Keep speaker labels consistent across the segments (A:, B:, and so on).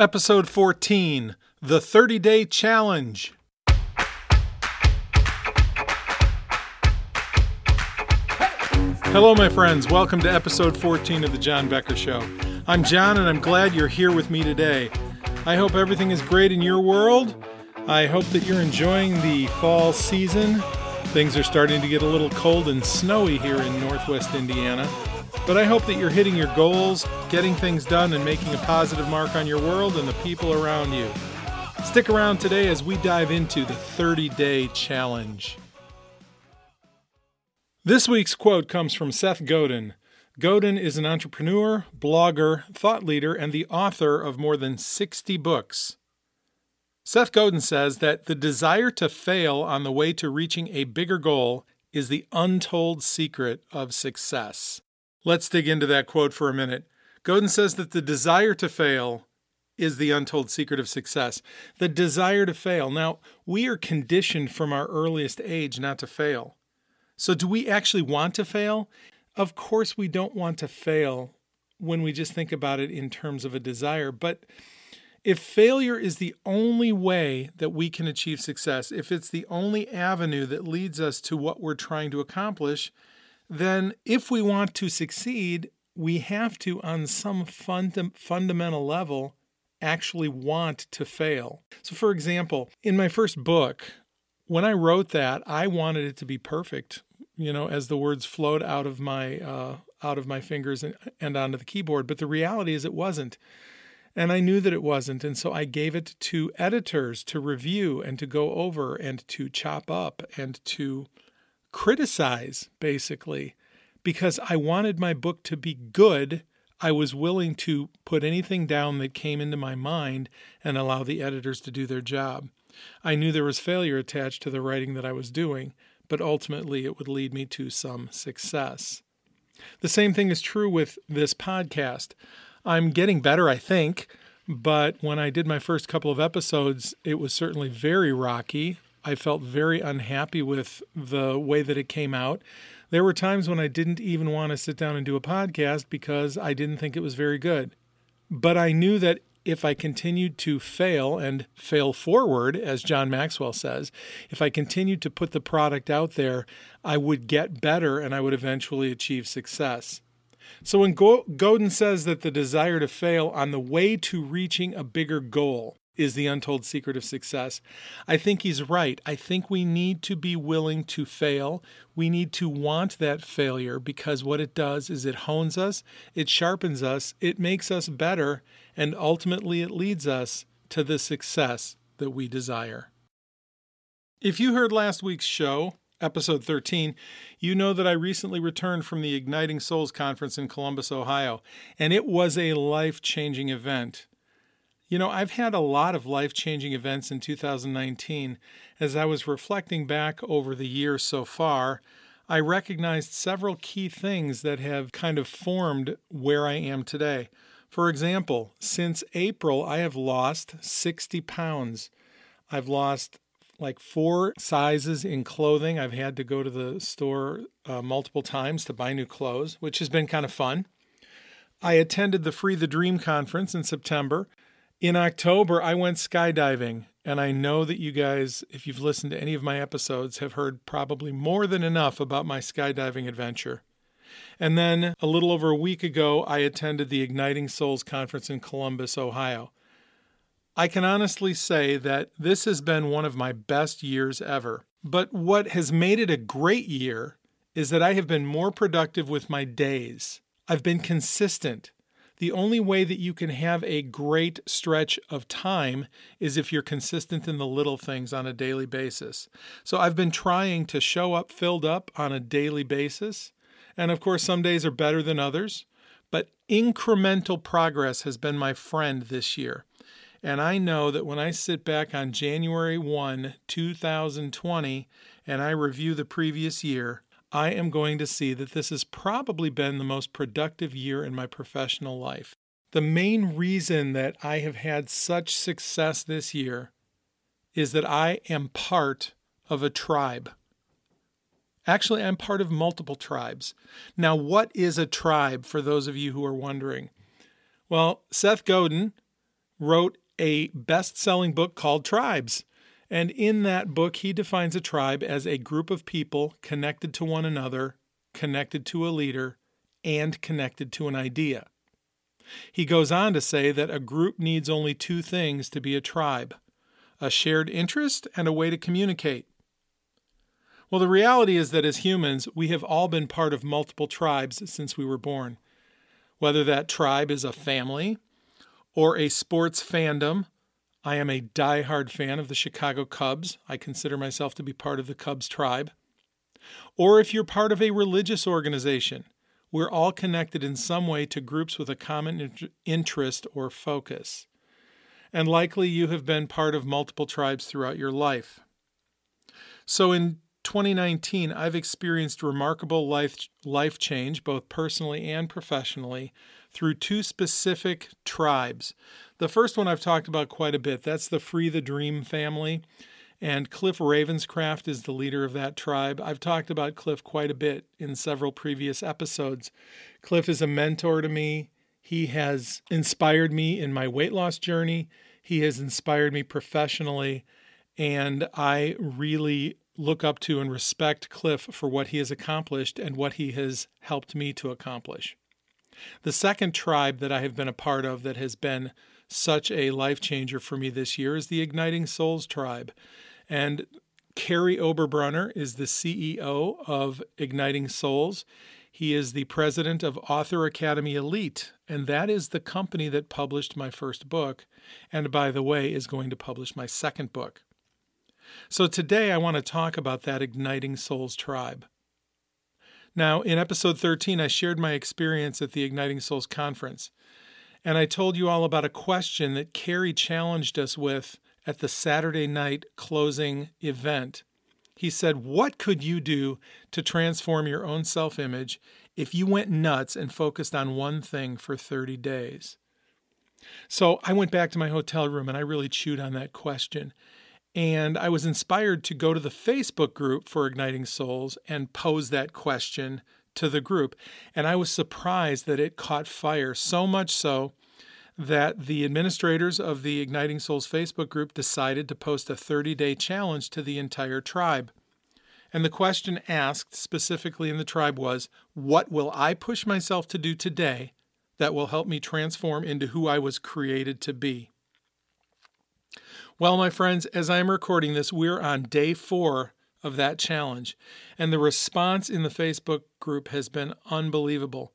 A: Episode 14 The 30 Day Challenge. Hello, my friends. Welcome to episode 14 of The Jon Becker Show. I'm Jon, and I'm glad you're here with me today. I hope everything is great in your world. I hope that you're enjoying the fall season. Things are starting to get a little cold and snowy here in northwest Indiana. But I hope that you're hitting your goals, getting things done, and making a positive mark on your world and the people around you. Stick around today as we dive into the 30 day challenge. This week's quote comes from Seth Godin. Godin is an entrepreneur, blogger, thought leader, and the author of more than 60 books. Seth Godin says that the desire to fail on the way to reaching a bigger goal is the untold secret of success. Let's dig into that quote for a minute. Godin says that the desire to fail is the untold secret of success. The desire to fail. Now, we are conditioned from our earliest age not to fail. So, do we actually want to fail? Of course, we don't want to fail when we just think about it in terms of a desire. But if failure is the only way that we can achieve success, if it's the only avenue that leads us to what we're trying to accomplish, then if we want to succeed, we have to, on some funda- fundamental level, actually want to fail. So, for example, in my first book, when I wrote that, I wanted it to be perfect you know, as the words flowed out of my uh, out of my fingers and, and onto the keyboard. But the reality is, it wasn't, and I knew that it wasn't, and so I gave it to editors to review and to go over and to chop up and to criticize, basically, because I wanted my book to be good. I was willing to put anything down that came into my mind and allow the editors to do their job. I knew there was failure attached to the writing that I was doing, but ultimately it would lead me to some success. The same thing is true with this podcast. I'm getting better, I think, but when I did my first couple of episodes, it was certainly very rocky. I felt very unhappy with the way that it came out. There were times when I didn't even want to sit down and do a podcast because I didn't think it was very good. But I knew that if I continued to fail and fail forward, as John Maxwell says, if I continued to put the product out there, I would get better and I would eventually achieve success. So when Godin says that the desire to fail on the way to reaching a bigger goal is the untold secret of success. I think he's right. I think we need to be willing to fail. We need to want that failure because what it does is it hones us, it sharpens us, it makes us better, and ultimately it leads us to the success that we desire. If you heard last week's show, episode 13, you know that I recently returned from the Igniting Souls Conference in Columbus, Ohio, and it was a life changing event. You know, I've had a lot of life changing events in 2019. As I was reflecting back over the year so far, I recognized several key things that have kind of formed where I am today. For example, since April, I have lost 60 pounds. I've lost like four sizes in clothing. I've had to go to the store uh, multiple times to buy new clothes, which has been kind of fun. I attended the Free the Dream conference in September. In October, I went skydiving, and I know that you guys, if you've listened to any of my episodes, have heard probably more than enough about my skydiving adventure. And then a little over a week ago, I attended the Igniting Souls conference in Columbus, Ohio. I can honestly say that this has been one of my best years ever. But what has made it a great year is that I have been more productive with my days. I've been consistent. The only way that you can have a great stretch of time is if you're consistent in the little things on a daily basis. So I've been trying to show up filled up on a daily basis. And of course, some days are better than others, but incremental progress has been my friend this year. And I know that when I sit back on January 1, 2020, and I review the previous year, I am going to see that this has probably been the most productive year in my professional life. The main reason that I have had such success this year is that I am part of a tribe. Actually, I'm part of multiple tribes. Now, what is a tribe for those of you who are wondering? Well, Seth Godin wrote a best selling book called Tribes. And in that book, he defines a tribe as a group of people connected to one another, connected to a leader, and connected to an idea. He goes on to say that a group needs only two things to be a tribe a shared interest and a way to communicate. Well, the reality is that as humans, we have all been part of multiple tribes since we were born. Whether that tribe is a family or a sports fandom, I am a die-hard fan of the Chicago Cubs. I consider myself to be part of the Cubs tribe. Or if you're part of a religious organization, we're all connected in some way to groups with a common interest or focus. And likely you have been part of multiple tribes throughout your life. So in 2019, I've experienced remarkable life, life change, both personally and professionally, through two specific tribes. The first one I've talked about quite a bit. That's the Free the Dream family. And Cliff Ravenscraft is the leader of that tribe. I've talked about Cliff quite a bit in several previous episodes. Cliff is a mentor to me. He has inspired me in my weight loss journey. He has inspired me professionally. And I really look up to and respect Cliff for what he has accomplished and what he has helped me to accomplish. The second tribe that I have been a part of that has been such a life changer for me this year is the Igniting Souls tribe. And Kary Oberbrunner is the CEO of Igniting Souls. He is the president of Author Academy Elite, and that is the company that published my first book, and by the way, is going to publish my second book. So today I want to talk about that Igniting Souls tribe. Now, in episode 13, I shared my experience at the Igniting Souls conference, and I told you all about a question that Kary challenged us with at the Saturday night closing event. He said, What could you do to transform your own self image if you went nuts and focused on one thing for 30 days? So I went back to my hotel room and I really chewed on that question. And I was inspired to go to the Facebook group for Igniting Souls and pose that question to the group. And I was surprised that it caught fire, so much so that the administrators of the Igniting Souls Facebook group decided to post a 30 day challenge to the entire tribe. And the question asked specifically in the tribe was What will I push myself to do today that will help me transform into who I was created to be? Well, my friends, as I'm recording this, we're on day four of that challenge, and the response in the Facebook group has been unbelievable.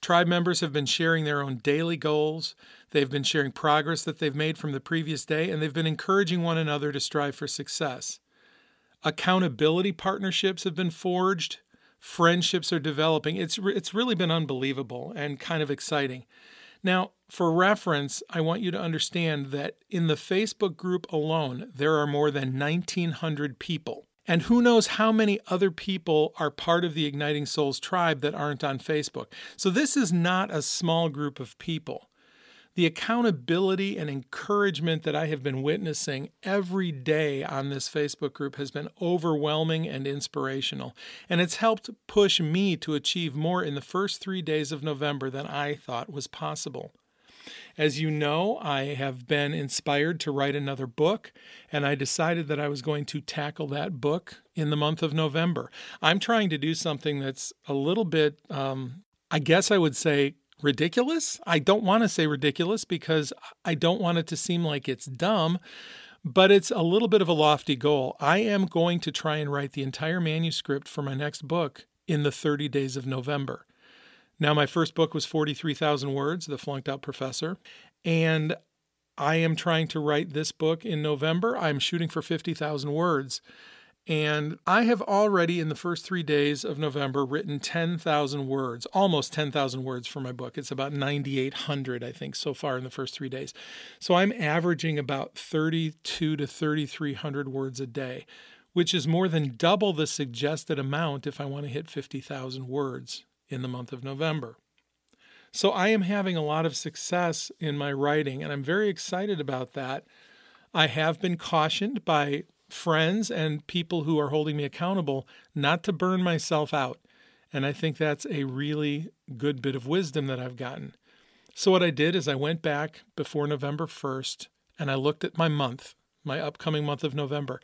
A: Tribe members have been sharing their own daily goals. They've been sharing progress that they've made from the previous day, and they've been encouraging one another to strive for success. Accountability partnerships have been forged. Friendships are developing. It's, it's really been unbelievable and kind of exciting. Now, for reference, I want you to understand that in the Facebook group alone, there are more than 1,900 people. And who knows how many other people are part of the Igniting Souls tribe that aren't on Facebook. So this is not a small group of people the accountability and encouragement that I have been witnessing every day on this Facebook group has been overwhelming and inspirational. And it's helped push me to achieve more in the first three days of November than I thought was possible. As you know, I have been inspired to write another book, and I decided that I was going to tackle that book in the month of November. I'm trying to do something that's a little bit, um, I guess I would say, ridiculous. I don't want to say ridiculous because I don't want it to seem like it's dumb, but it's a little bit of a lofty goal. I am going to try and write the entire manuscript for my next book in the 30 days of November. Now, my first book was 43,000 words, The Flunked Out Professor, and I am trying to write this book in November. I'm shooting for 50,000 words. And I have already, in the first three days of November, written 10,000 words, almost 10,000 words for my book. It's about 9,800, I think, so far in the first three days. So I'm averaging about 32 to 3,300 words a day, which is more than double the suggested amount if I want to hit 50,000 words in the month of November. So I am having a lot of success in my writing, and I'm very excited about that. I have been cautioned by friends and people who are holding me accountable not to burn myself out. And I think that's a really good bit of wisdom that I've gotten. So, what I did is I went back before November 1st and I looked at my month, my upcoming month of November,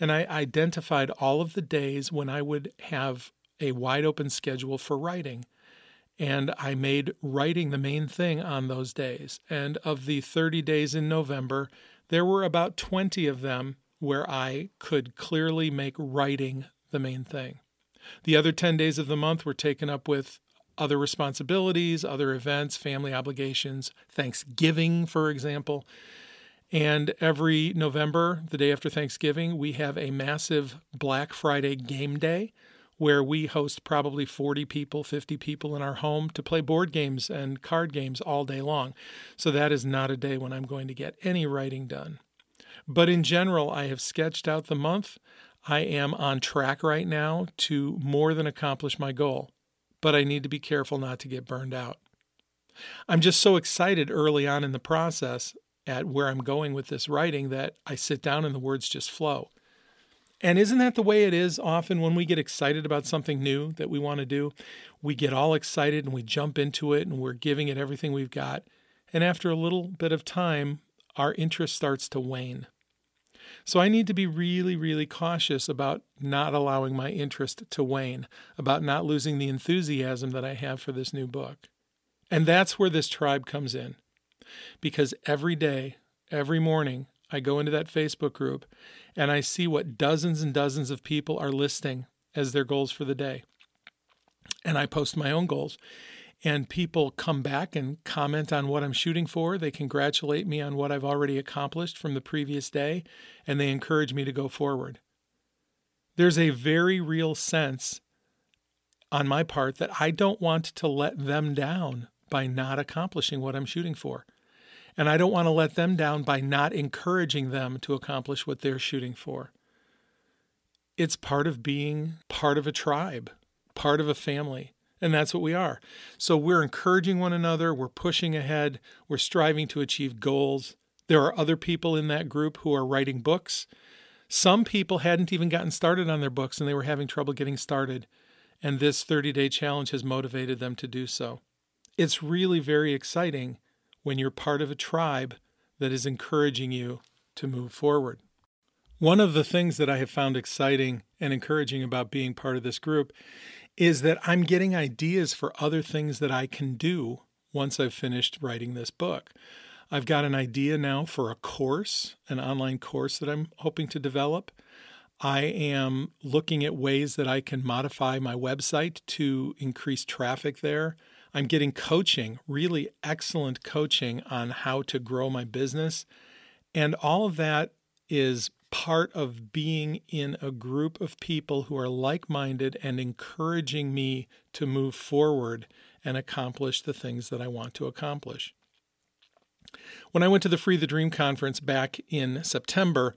A: and I identified all of the days when I would have a wide open schedule for writing. And I made writing the main thing on those days. And of the 30 days in November, there were about 20 of them where I could clearly make writing the main thing. The other 10 days of the month were taken up with other responsibilities, other events, family obligations, Thanksgiving, for example. And every November, the day after Thanksgiving, we have a massive Black Friday game day where we host probably 40 people, 50 people in our home to play board games and card games all day long. So that is not a day when I'm going to get any writing done. But in general, I have sketched out the month. I am on track right now to more than accomplish my goal, but I need to be careful not to get burned out. I'm just so excited early on in the process at where I'm going with this writing that I sit down and the words just flow. And isn't that the way it is often when we get excited about something new that we want to do? We get all excited and we jump into it and we're giving it everything we've got. And after a little bit of time, our interest starts to wane. So I need to be really, really cautious about not allowing my interest to wane, about not losing the enthusiasm that I have for this new book. And that's where this tribe comes in. Because every day, every morning, I go into that Facebook group and I see what dozens and dozens of people are listing as their goals for the day. And I post my own goals. And people come back and comment on what I'm shooting for. They congratulate me on what I've already accomplished from the previous day, and they encourage me to go forward. There's a very real sense on my part that I don't want to let them down by not accomplishing what I'm shooting for. And I don't want to let them down by not encouraging them to accomplish what they're shooting for. It's part of being part of a tribe, part of a family. And that's what we are. So we're encouraging one another, we're pushing ahead, we're striving to achieve goals. There are other people in that group who are writing books. Some people hadn't even gotten started on their books and they were having trouble getting started. And this 30 day challenge has motivated them to do so. It's really very exciting when you're part of a tribe that is encouraging you to move forward. One of the things that I have found exciting and encouraging about being part of this group is that I'm getting ideas for other things that I can do once I've finished writing this book. I've got an idea now for a course, an online course that I'm hoping to develop. I am looking at ways that I can modify my website to increase traffic there. I'm getting coaching, really excellent coaching on how to grow my business. And all of that is part of being in a group of people who are like minded and encouraging me to move forward and accomplish the things that I want to accomplish. When I went to the Free the Dream conference back in September,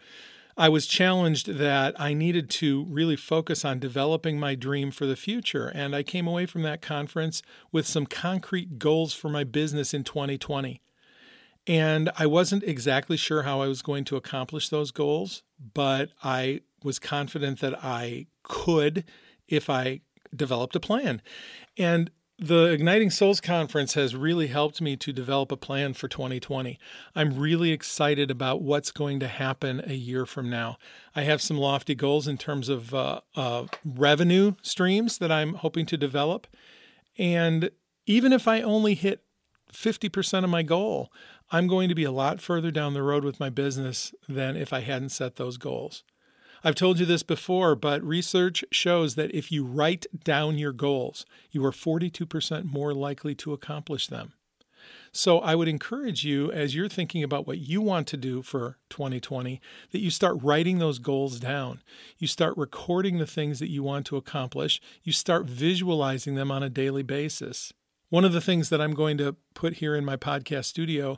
A: I was challenged that I needed to really focus on developing my dream for the future. And I came away from that conference with some concrete goals for my business in 2020. And I wasn't exactly sure how I was going to accomplish those goals, but I was confident that I could if I developed a plan. And the Igniting Souls Conference has really helped me to develop a plan for 2020. I'm really excited about what's going to happen a year from now. I have some lofty goals in terms of uh, uh, revenue streams that I'm hoping to develop. And even if I only hit 50% of my goal, I'm going to be a lot further down the road with my business than if I hadn't set those goals. I've told you this before, but research shows that if you write down your goals, you are 42% more likely to accomplish them. So I would encourage you, as you're thinking about what you want to do for 2020, that you start writing those goals down. You start recording the things that you want to accomplish. You start visualizing them on a daily basis. One of the things that I'm going to put here in my podcast studio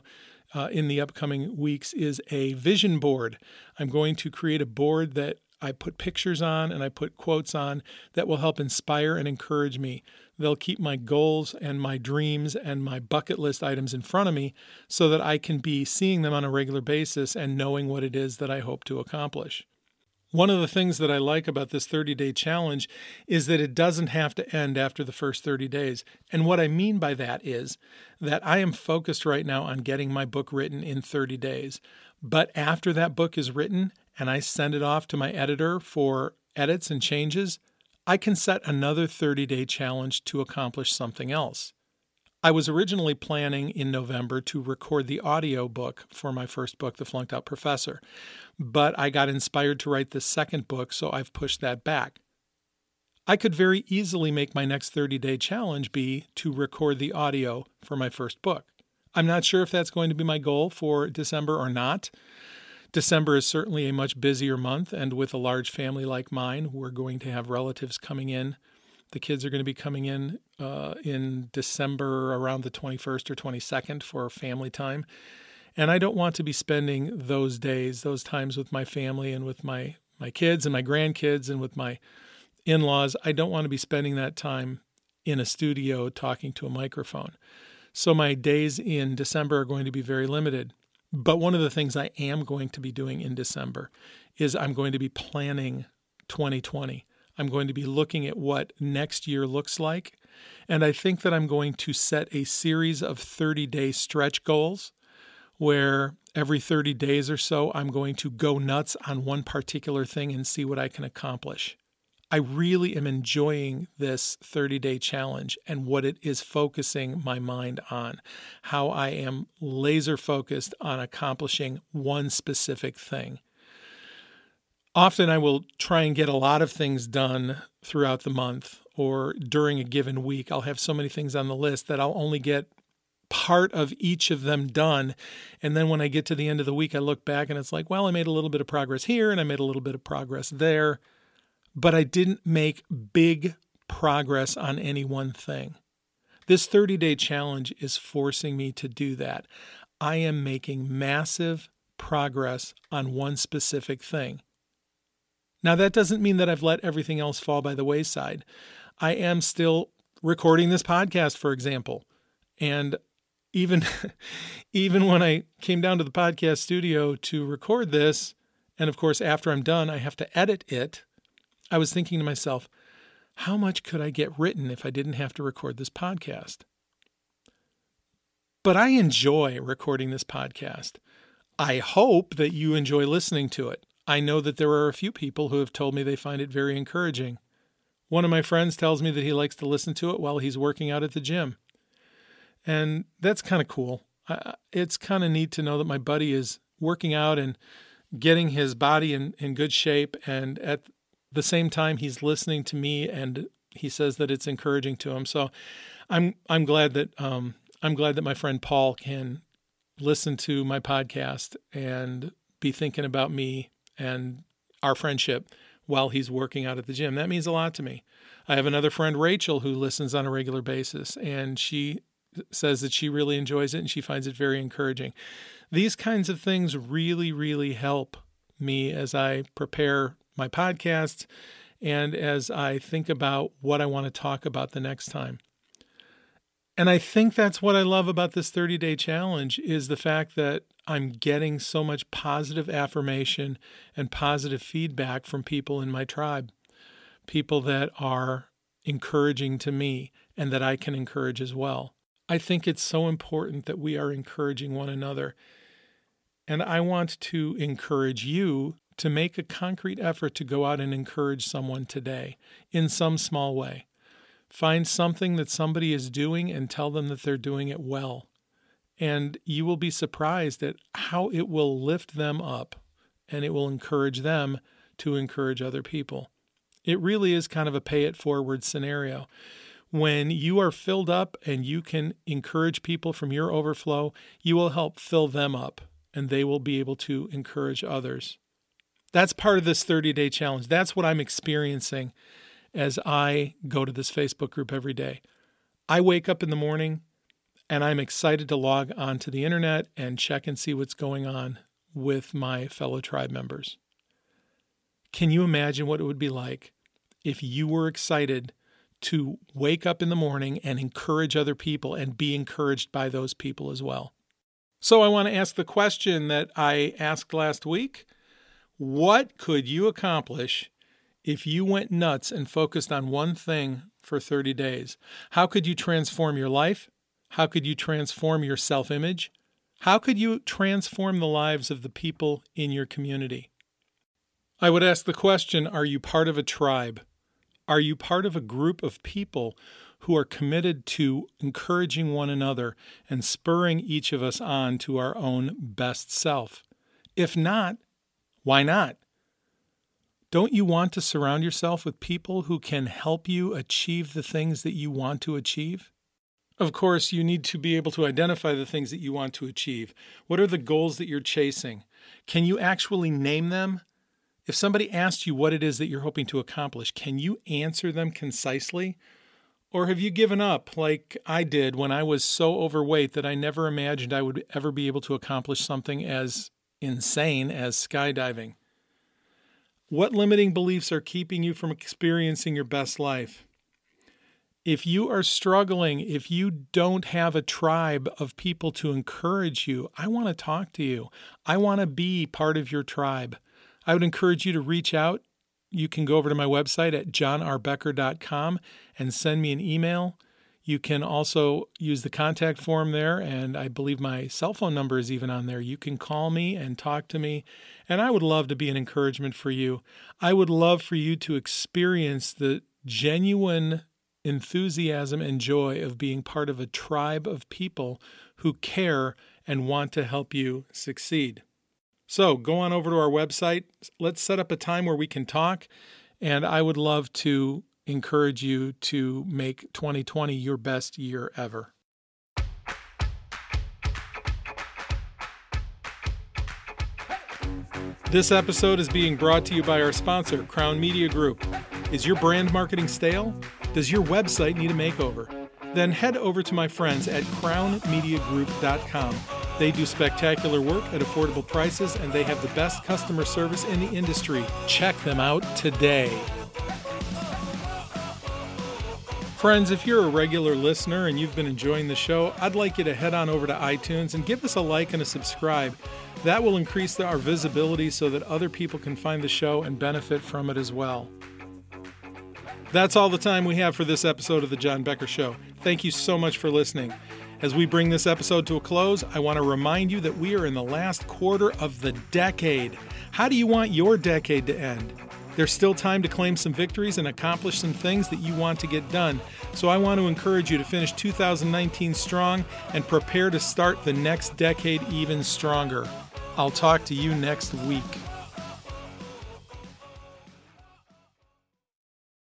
A: uh, in the upcoming weeks is a vision board. I'm going to create a board that I put pictures on and I put quotes on that will help inspire and encourage me. They'll keep my goals and my dreams and my bucket list items in front of me so that I can be seeing them on a regular basis and knowing what it is that I hope to accomplish. One of the things that I like about this 30 day challenge is that it doesn't have to end after the first 30 days. And what I mean by that is that I am focused right now on getting my book written in 30 days. But after that book is written and I send it off to my editor for edits and changes, I can set another 30 day challenge to accomplish something else. I was originally planning in November to record the audio book for my first book, The Flunked Out Professor, but I got inspired to write the second book, so I've pushed that back. I could very easily make my next 30 day challenge be to record the audio for my first book. I'm not sure if that's going to be my goal for December or not. December is certainly a much busier month, and with a large family like mine, we're going to have relatives coming in the kids are going to be coming in uh, in December around the 21st or 22nd for family time. And I don't want to be spending those days, those times with my family and with my, my kids and my grandkids and with my in laws. I don't want to be spending that time in a studio talking to a microphone. So my days in December are going to be very limited. But one of the things I am going to be doing in December is I'm going to be planning 2020. I'm going to be looking at what next year looks like. And I think that I'm going to set a series of 30 day stretch goals where every 30 days or so, I'm going to go nuts on one particular thing and see what I can accomplish. I really am enjoying this 30 day challenge and what it is focusing my mind on, how I am laser focused on accomplishing one specific thing often I will try and get a lot of things done throughout the month or during a given week. I'll have so many things on the list that I'll only get part of each of them done. And then when I get to the end of the week, I look back and it's like, well, I made a little bit of progress here and I made a little bit of progress there, but I didn't make big progress on any one thing. This 30 day challenge is forcing me to do that. I am making massive progress on one specific thing. Now, that doesn't mean that I've let everything else fall by the wayside. I am still recording this podcast, for example. And even even when I came down to the podcast studio to record this, and of course after I'm done, I have to edit it, I was thinking to myself, how much could I get written if I didn't have to record this podcast? But I enjoy recording this podcast. I hope that you enjoy listening to it. I know that there are a few people who have told me they find it very encouraging. One of my friends tells me that he likes to listen to it while he's working out at the gym. And that's kind of cool. It's kind of neat to know that my buddy is working out and getting his body in, in good shape. And at the same time, he's listening to me and he says that it's encouraging to him. So I'm, I'm glad that, um, I'm glad that my friend Paul can listen to my podcast and be thinking about me and our friendship while he's working out at the gym. That means a lot to me. I have another friend, Rachel, who listens on a regular basis, and she says that she really enjoys it and she finds it very encouraging. These kinds of things really, really help me as I prepare my podcast and as I think about what I want to talk about the next time. And I think that's what I love about this 30 day challenge is the fact that I'm getting so much positive affirmation and positive feedback from people in my tribe, people that are encouraging to me and that I can encourage as well. I think it's so important that we are encouraging one another. And I want to encourage you to make a concrete effort to go out and encourage someone today in some small way. Find something that somebody is doing and tell them that they're doing it well. And you will be surprised at how it will lift them up and it will encourage them to encourage other people. It really is kind of a pay it forward scenario. When you are filled up and you can encourage people from your overflow, you will help fill them up and they will be able to encourage others. That's part of this 30 day challenge. That's what I'm experiencing as I go to this Facebook group every day. I wake up in the morning and I'm excited to log onto the internet and check and see what's going on with my fellow tribe members. Can you imagine what it would be like if you were excited to wake up in the morning and encourage other people and be encouraged by those people as well? So, I want to ask the question that I asked last week What could you accomplish if you went nuts and focused on one thing for 30 days? How could you transform your life? How could you transform your self image? How could you transform the lives of the people in your community? I would ask the question Are you part of a tribe? Are you part of a group of people who are committed to encouraging one another and spurring each of us on to our own best self? If not, why not? Don't you want to surround yourself with people who can help you achieve the things that you want to achieve? Of course, you need to be able to identify the things that you want to achieve. What are the goals that you're chasing? Can you actually name them? If somebody asked you what it is that you're hoping to accomplish, can you answer them concisely? Or have you given up like I did when I was so overweight that I never imagined I would ever be able to accomplish something as insane as skydiving? What limiting beliefs are keeping you from experiencing your best life? If you are struggling, if you don't have a tribe of people to encourage you, I want to talk to you. I want to be part of your tribe. I would encourage you to reach out you can go over to my website at jonrbecker.com and send me an email. You can also use the contact form there, and I believe my cell phone number is even on there. You can call me and talk to me, and I would love to be an encouragement for you. I would love for you to experience the genuine enthusiasm and joy of being part of a tribe of people who care and want to help you succeed. So go on over to our website. Let's set up a time where we can talk. And I would love to encourage you to make 2020 your best year ever. This episode is being brought to you by our sponsor, Crown Media Group. Is your brand marketing stale? Does your website need a makeover? Then head over to my friends at crownmediagroup.com they do spectacular work at affordable prices and they have the best customer service in the industry. Check them out today. Friends, if you're a regular listener and you've been enjoying the show, I'd like you to head on over to iTunes and give us a like and a subscribe. That will increase our visibility so that other people can find the show and benefit from it as well. That's all the time we have for this episode of The Jon Becker Show. Thank you so much for listening. As we bring this episode to a close, I want to remind you that we are in the last quarter of the decade. How do you want your decade to end? There's still time to claim some victories and accomplish some things that you want to get done. So I want to encourage you to finish 2019 strong and prepare to start the next decade even stronger. I'll talk to you next week.